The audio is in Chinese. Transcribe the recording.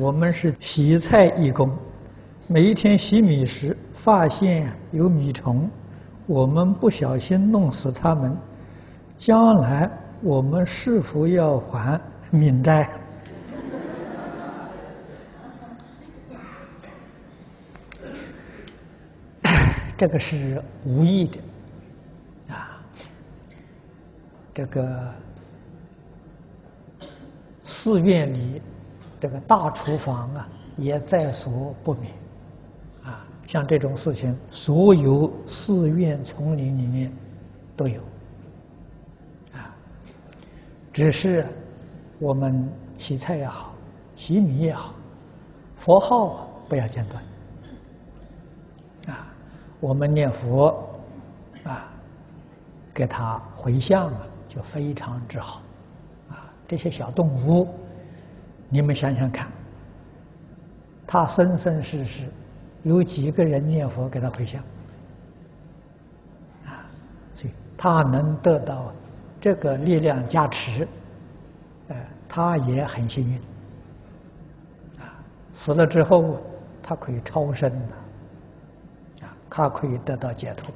我们是洗菜义工，每一天洗米时发现有米虫，我们不小心弄死它们，将来我们是否要还命债？这个是无意的啊，这个寺院里这个大厨房啊，也在所不免啊。像这种事情，所有寺院丛林里面都有啊。只是我们洗菜也好，洗米也好，佛号不要间断。啊我们念佛啊，给他回向啊，就非常之好啊。这些小动物，你们想想看，他生生世世有几个人念佛给他回向啊？所以他能得到这个力量加持，哎，他也很幸运啊。死了之后，他可以超生的。他可以得到解脱。